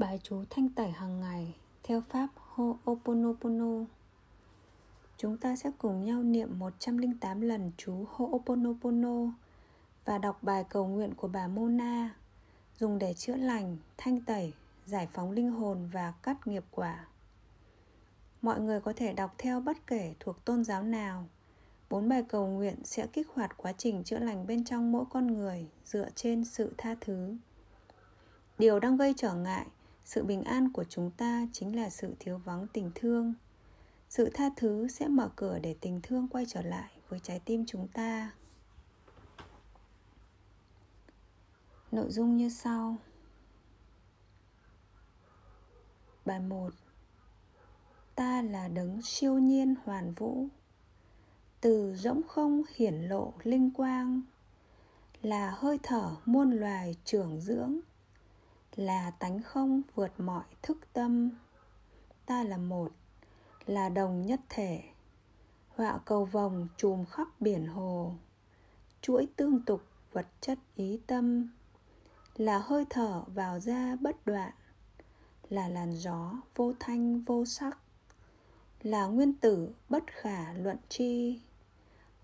Bài chú thanh tẩy hàng ngày theo pháp Ho'oponopono. Chúng ta sẽ cùng nhau niệm 108 lần chú Ho'oponopono và đọc bài cầu nguyện của bà Mona dùng để chữa lành, thanh tẩy, giải phóng linh hồn và cắt nghiệp quả. Mọi người có thể đọc theo bất kể thuộc tôn giáo nào. Bốn bài cầu nguyện sẽ kích hoạt quá trình chữa lành bên trong mỗi con người dựa trên sự tha thứ. Điều đang gây trở ngại sự bình an của chúng ta chính là sự thiếu vắng tình thương. Sự tha thứ sẽ mở cửa để tình thương quay trở lại với trái tim chúng ta. Nội dung như sau. Bài 1 ta là đấng siêu nhiên hoàn vũ. Từ rỗng không hiển lộ linh quang. Là hơi thở muôn loài trưởng dưỡng là tánh không vượt mọi thức tâm. Ta là một, là đồng nhất thể. Họa cầu vòng trùm khắp biển hồ. Chuỗi tương tục vật chất ý tâm. Là hơi thở vào ra bất đoạn. Là làn gió vô thanh vô sắc. Là nguyên tử bất khả luận chi.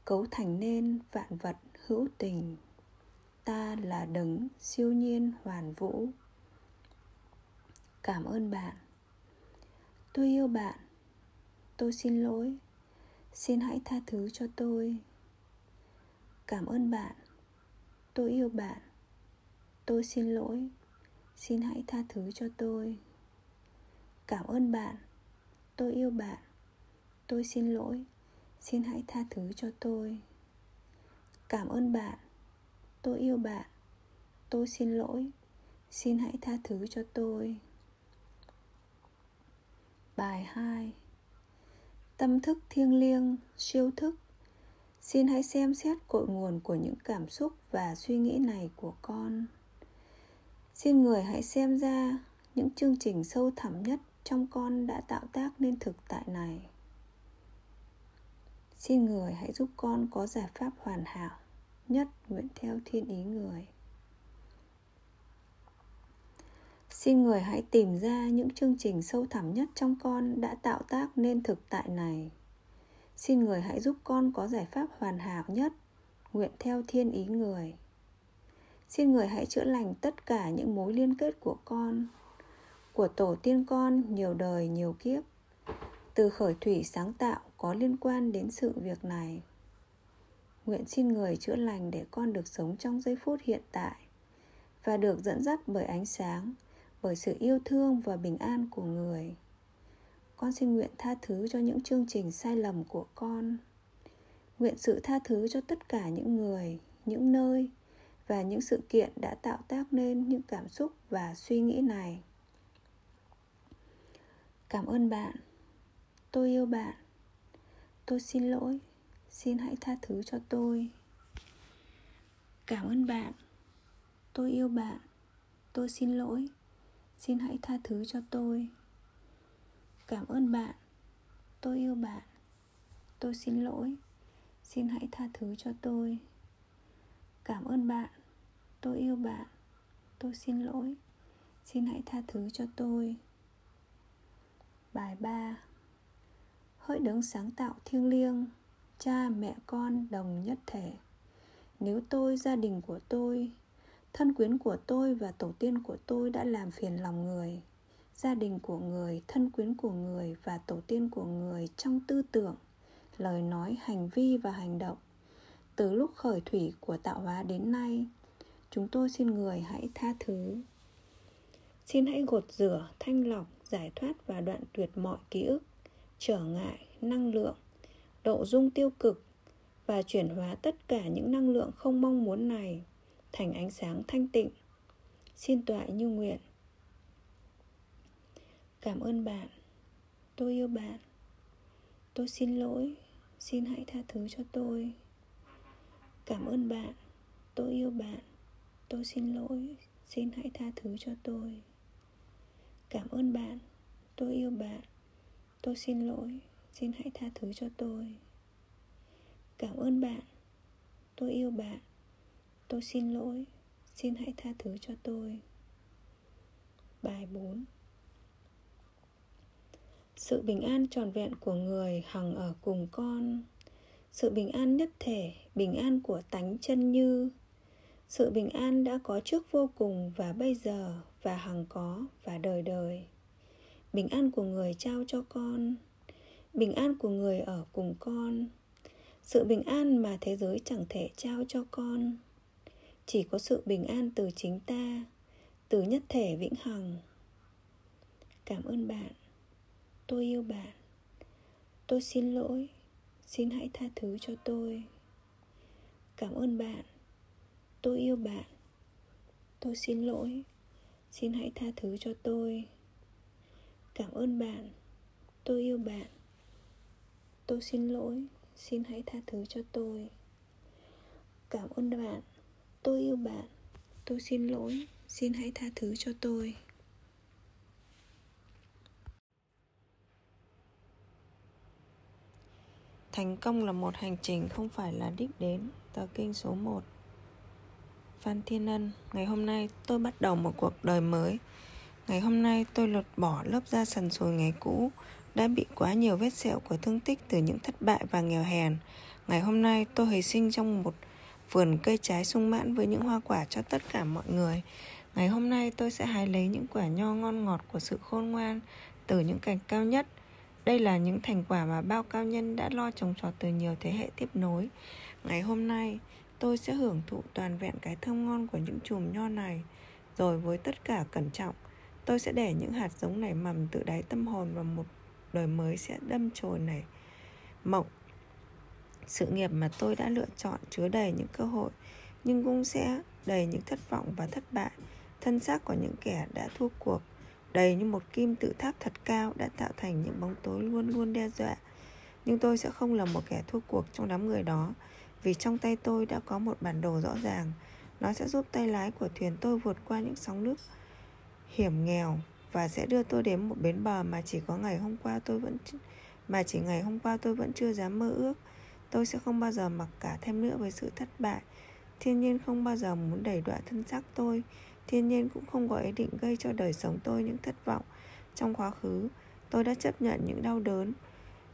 Cấu thành nên vạn vật hữu tình. Ta là đấng siêu nhiên hoàn vũ cảm ơn bạn. Tôi yêu bạn. Tôi xin lỗi. Xin hãy tha thứ cho tôi. Cảm ơn bạn. Tôi yêu bạn. Tôi xin lỗi. Xin hãy tha thứ cho tôi. Cảm ơn bạn. Tôi yêu bạn. Tôi xin lỗi. Xin hãy tha thứ cho tôi. Cảm ơn bạn. Tôi yêu bạn. Tôi xin lỗi. Xin hãy tha thứ cho tôi. Bài 2 Tâm thức thiêng liêng, siêu thức. Xin hãy xem xét cội nguồn của những cảm xúc và suy nghĩ này của con. Xin người hãy xem ra những chương trình sâu thẳm nhất trong con đã tạo tác nên thực tại này. Xin người hãy giúp con có giải pháp hoàn hảo nhất nguyện theo thiên ý người. Xin người hãy tìm ra những chương trình sâu thẳm nhất trong con đã tạo tác nên thực tại này. Xin người hãy giúp con có giải pháp hoàn hảo nhất, nguyện theo thiên ý người. Xin người hãy chữa lành tất cả những mối liên kết của con, của tổ tiên con nhiều đời nhiều kiếp, từ khởi thủy sáng tạo có liên quan đến sự việc này. Nguyện xin người chữa lành để con được sống trong giây phút hiện tại và được dẫn dắt bởi ánh sáng bởi sự yêu thương và bình an của người. Con xin nguyện tha thứ cho những chương trình sai lầm của con. Nguyện sự tha thứ cho tất cả những người, những nơi và những sự kiện đã tạo tác nên những cảm xúc và suy nghĩ này. Cảm ơn bạn. Tôi yêu bạn. Tôi xin lỗi. Xin hãy tha thứ cho tôi. Cảm ơn bạn. Tôi yêu bạn. Tôi xin lỗi xin hãy tha thứ cho tôi. Cảm ơn bạn. Tôi yêu bạn. Tôi xin lỗi. Xin hãy tha thứ cho tôi. Cảm ơn bạn. Tôi yêu bạn. Tôi xin lỗi. Xin hãy tha thứ cho tôi. Bài 3 hỡi đấng sáng tạo thiêng liêng, cha mẹ con đồng nhất thể. Nếu tôi, gia đình của tôi thân quyến của tôi và tổ tiên của tôi đã làm phiền lòng người. Gia đình của người, thân quyến của người và tổ tiên của người trong tư tưởng, lời nói, hành vi và hành động. Từ lúc khởi thủy của tạo hóa đến nay, chúng tôi xin người hãy tha thứ. Xin hãy gột rửa, thanh lọc, giải thoát và đoạn tuyệt mọi ký ức, trở ngại, năng lượng, độ dung tiêu cực và chuyển hóa tất cả những năng lượng không mong muốn này thành ánh sáng thanh tịnh. Xin tọa như nguyện. Cảm ơn bạn. Tôi yêu bạn. Tôi xin lỗi. Xin hãy tha thứ cho tôi. Cảm ơn bạn. Tôi yêu bạn. Tôi xin lỗi. Xin hãy tha thứ cho tôi. Cảm ơn bạn. Tôi yêu bạn. Tôi xin lỗi. Xin hãy tha thứ cho tôi. Cảm ơn bạn. Tôi yêu bạn tôi xin lỗi. Xin hãy tha thứ cho tôi. Bài 4 Sự bình an tròn vẹn của người hằng ở cùng con. Sự bình an nhất thể, bình an của tánh chân như. Sự bình an đã có trước vô cùng và bây giờ và hằng có và đời đời. Bình an của người trao cho con. Bình an của người ở cùng con. Sự bình an mà thế giới chẳng thể trao cho con. Chỉ có sự bình an từ chính ta, từ nhất thể vĩnh hằng. Cảm ơn bạn. Tôi yêu bạn. Tôi xin lỗi. Xin hãy tha thứ cho tôi. Cảm ơn bạn. Tôi yêu bạn. Tôi xin lỗi. Xin hãy tha thứ cho tôi. Cảm ơn bạn. Tôi yêu bạn. Tôi xin lỗi. Xin hãy tha thứ cho tôi. Cảm ơn bạn tôi yêu bạn. Tôi xin lỗi. Xin hãy tha thứ cho tôi. Thành công là một hành trình không phải là đích đến. Tờ kinh số 1 Phan Thiên Ân, Ngày hôm nay tôi bắt đầu một cuộc đời mới. Ngày hôm nay tôi lột bỏ lớp da sần sùi ngày cũ, Đã bị quá nhiều vết sẹo của thương tích từ những thất bại và nghèo hèn. Ngày hôm nay tôi hồi sinh trong một vườn cây trái sung mãn với những hoa quả cho tất cả mọi người Ngày hôm nay tôi sẽ hái lấy những quả nho ngon ngọt của sự khôn ngoan từ những cành cao nhất. Đây là những thành quả mà bao cao nhân đã lo trồng trọt từ nhiều thế hệ tiếp nối. Ngày hôm nay, tôi sẽ hưởng thụ toàn vẹn cái thơm ngon của những chùm nho này. Rồi với tất cả cẩn trọng, tôi sẽ để những hạt giống nảy mầm từ đáy tâm hồn và một đời mới sẽ đâm chồi này. Mộng sự nghiệp mà tôi đã lựa chọn chứa đầy những cơ hội, nhưng cũng sẽ đầy những thất vọng và thất bại. Thân xác của những kẻ đã thua cuộc đầy như một kim tự tháp thật cao đã tạo thành những bóng tối luôn luôn đe dọa. Nhưng tôi sẽ không là một kẻ thua cuộc trong đám người đó vì trong tay tôi đã có một bản đồ rõ ràng. Nó sẽ giúp tay lái của thuyền tôi vượt qua những sóng nước hiểm nghèo và sẽ đưa tôi đến một bến bờ mà chỉ có ngày hôm qua tôi vẫn mà chỉ ngày hôm qua tôi vẫn chưa dám mơ ước tôi sẽ không bao giờ mặc cả thêm nữa với sự thất bại. Thiên nhiên không bao giờ muốn đẩy đọa thân xác tôi. Thiên nhiên cũng không có ý định gây cho đời sống tôi những thất vọng. Trong quá khứ, tôi đã chấp nhận những đau đớn.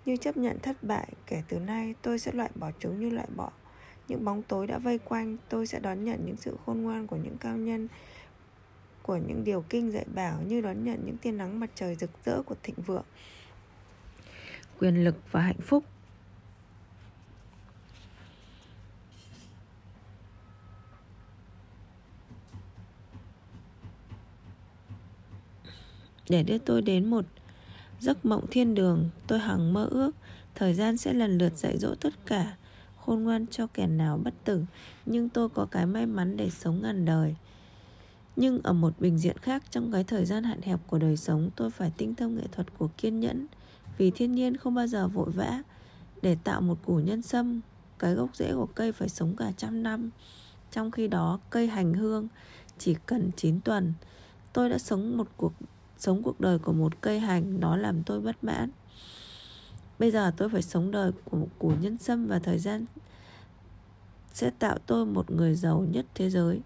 Như chấp nhận thất bại, kể từ nay tôi sẽ loại bỏ chúng như loại bỏ. Những bóng tối đã vây quanh, tôi sẽ đón nhận những sự khôn ngoan của những cao nhân, của những điều kinh dạy bảo như đón nhận những tia nắng mặt trời rực rỡ của thịnh vượng. Quyền lực và hạnh phúc để đưa tôi đến một giấc mộng thiên đường. Tôi hằng mơ ước thời gian sẽ lần lượt dạy dỗ tất cả khôn ngoan cho kẻ nào bất tử, nhưng tôi có cái may mắn để sống ngàn đời. Nhưng ở một bình diện khác, trong cái thời gian hạn hẹp của đời sống, tôi phải tinh thông nghệ thuật của kiên nhẫn, vì thiên nhiên không bao giờ vội vã để tạo một củ nhân sâm. Cái gốc rễ của cây phải sống cả trăm năm, trong khi đó cây hành hương chỉ cần 9 tuần. Tôi đã sống một cuộc sống cuộc đời của một cây hành, nó làm tôi bất mãn. Bây giờ tôi phải sống đời của của nhân sâm và thời gian sẽ tạo tôi một người giàu nhất thế giới.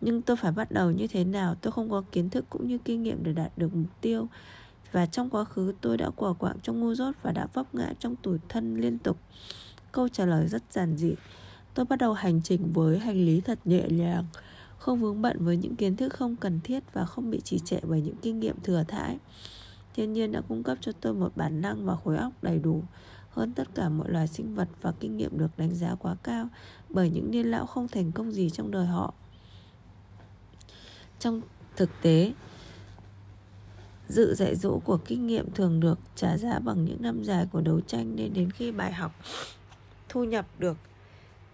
Nhưng tôi phải bắt đầu như thế nào? Tôi không có kiến thức cũng như kinh nghiệm để đạt được mục tiêu. Và trong quá khứ, tôi đã quả quạng trong ngu dốt và đã vấp ngã trong tủi thân liên tục. Câu trả lời rất giản dị. Tôi bắt đầu hành trình với hành lý thật nhẹ nhàng không vướng bận với những kiến thức không cần thiết và không bị trì trệ bởi những kinh nghiệm thừa thãi. Thiên nhiên đã cung cấp cho tôi một bản năng và khối óc đầy đủ hơn tất cả mọi loài sinh vật và kinh nghiệm được đánh giá quá cao bởi những niên lão không thành công gì trong đời họ. Trong thực tế dự dạy dỗ của kinh nghiệm thường được trả giá bằng những năm dài của đấu tranh nên đến khi bài học thu nhập được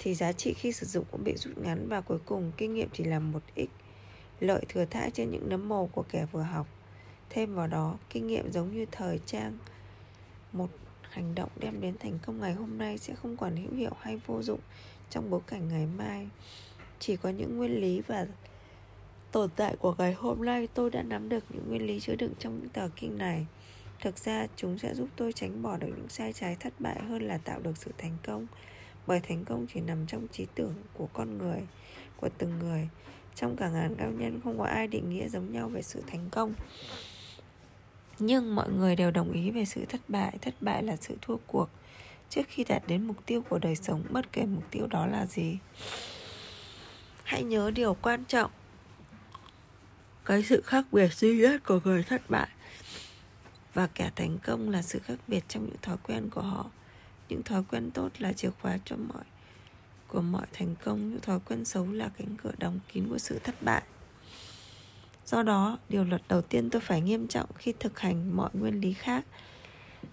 thì giá trị khi sử dụng cũng bị rút ngắn và cuối cùng kinh nghiệm chỉ là một ích lợi thừa thãi trên những nấm mồ của kẻ vừa học. Thêm vào đó, kinh nghiệm giống như thời trang một hành động đem đến thành công ngày hôm nay sẽ không còn hữu hiệu hay vô dụng trong bối cảnh ngày mai. Chỉ có những nguyên lý và tồn tại của ngày hôm nay tôi đã nắm được những nguyên lý chứa đựng trong những tờ kinh này. Thực ra, chúng sẽ giúp tôi tránh bỏ được những sai trái thất bại hơn là tạo được sự thành công bởi thành công chỉ nằm trong trí tưởng của con người, của từng người. Trong cả ngàn cao nhân, không có ai định nghĩa giống nhau về sự thành công. Nhưng mọi người đều đồng ý về sự thất bại. Thất bại là sự thua cuộc. Trước khi đạt đến mục tiêu của đời sống, bất kể mục tiêu đó là gì. Hãy nhớ điều quan trọng. Cái sự khác biệt duy nhất của người thất bại và kẻ thành công là sự khác biệt trong những thói quen của họ những thói quen tốt là chìa khóa cho mọi, của mọi thành công. Những thói quen xấu là cánh cửa đóng kín của sự thất bại. Do đó, điều luật đầu tiên tôi phải nghiêm trọng khi thực hành mọi nguyên lý khác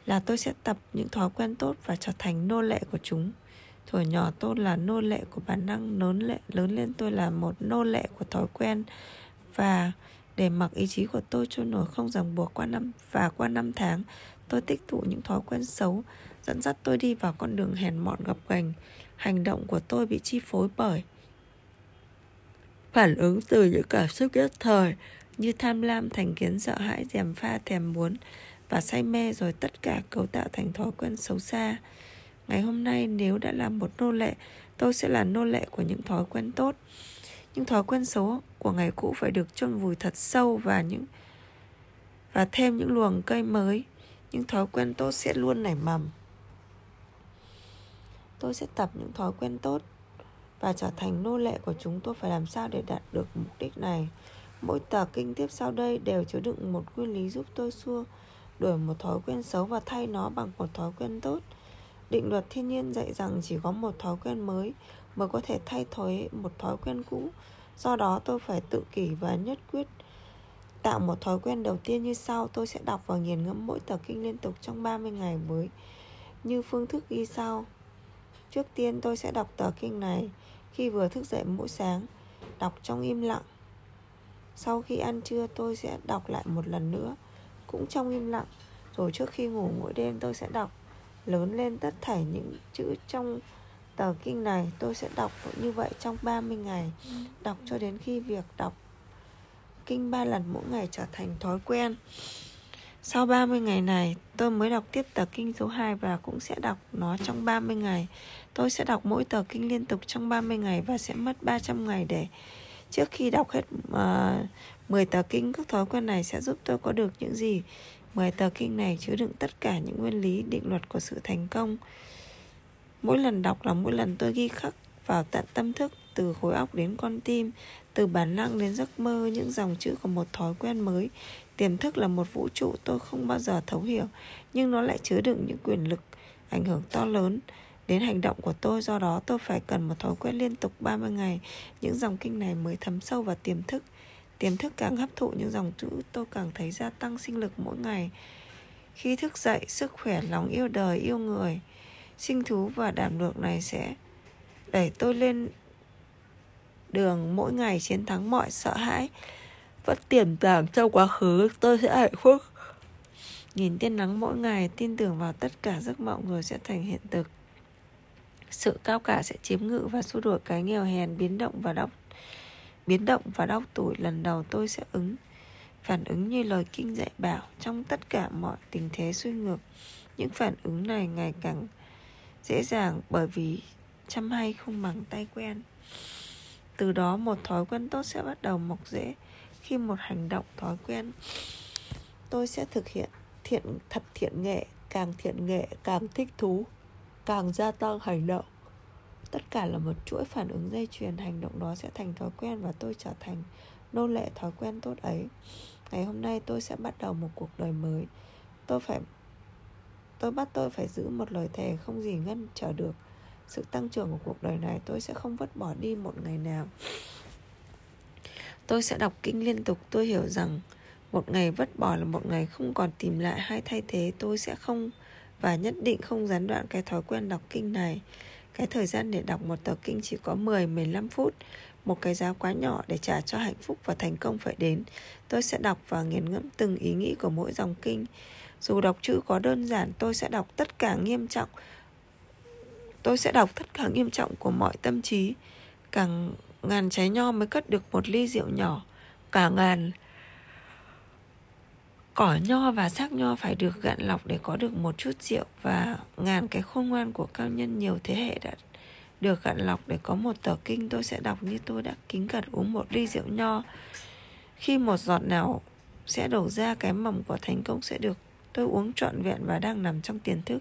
là tôi sẽ tập những thói quen tốt và trở thành nô lệ của chúng. Thuở nhỏ tôi là nô lệ của bản năng, lớn lệ, lớn lên tôi là một nô lệ của thói quen. Và để mặc ý chí của tôi trôi nổi không ràng buộc qua năm, và qua năm tháng, tôi tích tụ những thói quen xấu dẫn dắt tôi đi vào con đường hèn mọn gập ghềnh. Hành động của tôi bị chi phối bởi phản ứng từ những cảm xúc nhất thời, như tham lam, thành kiến, sợ hãi dèm pha, thèm muốn và say mê rồi tất cả cấu tạo thành thói quen xấu xa. Ngày hôm nay, nếu đã là một nô lệ, tôi sẽ là nô lệ của những thói quen tốt. Những thói quen xấu của ngày cũ phải được chôn vùi thật sâu và những, và thêm những luồng cây mới. Những thói quen tốt sẽ luôn nảy mầm tôi sẽ tập những thói quen tốt và trở thành nô lệ của chúng. Tôi phải làm sao để đạt được mục đích này? Mỗi tờ kinh tiếp sau đây đều chứa đựng một nguyên lý giúp tôi xua đuổi một thói quen xấu và thay nó bằng một thói quen tốt. Định luật thiên nhiên dạy rằng chỉ có một thói quen mới mới có thể thay thế một thói quen cũ. Do đó, tôi phải tự kỷ và nhất quyết tạo một thói quen đầu tiên. Như sau, tôi sẽ đọc và nghiền ngẫm mỗi tờ kinh liên tục trong 30 ngày với như phương thức ghi sau trước tiên tôi sẽ đọc tờ kinh này, khi vừa thức dậy mỗi sáng, đọc trong im lặng. Sau khi ăn trưa, tôi sẽ đọc lại một lần nữa, cũng trong im lặng. Rồi trước khi ngủ mỗi đêm, tôi sẽ đọc, lớn lên tất thảy những chữ trong tờ kinh này. Tôi sẽ đọc như vậy trong 30 ngày, đọc cho đến khi việc đọc kinh ba lần mỗi ngày trở thành thói quen sau 30 ngày này, tôi mới đọc tiếp tờ kinh số 2 và cũng sẽ đọc nó trong 30 ngày. Tôi sẽ đọc mỗi tờ kinh liên tục trong 30 ngày và sẽ mất 300 ngày để trước khi đọc hết ờ, uh, 10 tờ kinh các thói quen này sẽ giúp tôi có được những gì? 10 tờ kinh này chứa đựng tất cả những nguyên lý định luật của sự thành công. Mỗi lần đọc là mỗi lần tôi ghi khắc vào tận tâm thức từ khối óc đến con tim từ bản năng đến giấc mơ những dòng chữ của một thói quen mới tiềm thức là một vũ trụ tôi không bao giờ thấu hiểu, nhưng nó lại chứa đựng những quyền lực ảnh hưởng to lớn. Đến hành động của tôi, do đó tôi phải cần một thói quen liên tục 30 ngày. Những dòng kinh này mới thấm sâu vào tiềm thức. Tiềm thức càng hấp thụ, những dòng chữ tôi càng thấy gia tăng sinh lực mỗi ngày. Khi thức dậy, sức khỏe, lòng yêu đời, yêu người, sinh thú và đảm lược này sẽ đẩy tôi lên đường mỗi ngày, chiến thắng mọi sợ hãi vẫn tiềm tàng trong quá khứ, tôi sẽ hạnh phúc. Nhìn tiên nắng mỗi ngày, tin tưởng vào tất cả giấc mộng rồi sẽ thành hiện thực. Sự cao cả sẽ chiếm ngự và xua đuổi cái nghèo hèn biến động và đóc, biến động và đóc tuổi. Lần đầu tôi sẽ ứng, phản ứng như lời kinh dạy bảo. Trong tất cả mọi tình thế suy ngược, những phản ứng này ngày càng dễ dàng bởi vì chăm hay không bằng tay quen. Từ đó, một thói quen tốt sẽ bắt đầu mọc rễ khi một hành động thói quen, tôi sẽ thực hiện thiện, thật thiện nghệ, càng thiện nghệ, càng thích thú, càng gia tăng hành động. Tất cả là một chuỗi phản ứng dây chuyền, hành động đó sẽ thành thói quen và tôi trở thành nô lệ thói quen tốt ấy. Ngày hôm nay tôi sẽ bắt đầu một cuộc đời mới. Tôi phải, tôi bắt tôi phải giữ một lời thề không gì ngăn trở được. Sự tăng trưởng của cuộc đời này tôi sẽ không vứt bỏ đi một ngày nào tôi sẽ đọc kinh liên tục. Tôi hiểu rằng một ngày vứt bỏ là một ngày không còn tìm lại hay thay thế. Tôi sẽ không và nhất định không gián đoạn cái thói quen đọc kinh này. Cái thời gian để đọc một tờ kinh chỉ có 10-15 phút. Một cái giá quá nhỏ để trả cho hạnh phúc và thành công phải đến. Tôi sẽ đọc và nghiền ngẫm từng ý nghĩ của mỗi dòng kinh. Dù đọc chữ có đơn giản, tôi sẽ đọc tất cả nghiêm trọng. Tôi sẽ đọc tất cả nghiêm trọng của mọi tâm trí. Càng ngàn trái nho mới cất được một ly rượu nhỏ. Cả ngàn cỏ nho và xác nho phải được gạn lọc để có được một chút rượu và ngàn cái khôn ngoan của cao nhân nhiều thế hệ đã được gạn lọc để có một tờ kinh. Tôi sẽ đọc như tôi đã kính cẩn uống một ly rượu nho. Khi một giọt nào sẽ đổ ra, cái mầm của thành công sẽ được tôi uống trọn vẹn và đang nằm trong tiềm thức.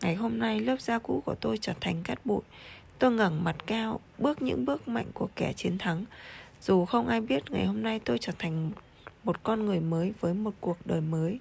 Ngày hôm nay, lớp da cũ của tôi trở thành cát bụi tôi ngẩng mặt cao, bước những bước mạnh của kẻ chiến thắng. Dù không ai biết ngày hôm nay tôi trở thành một con người mới với một cuộc đời mới.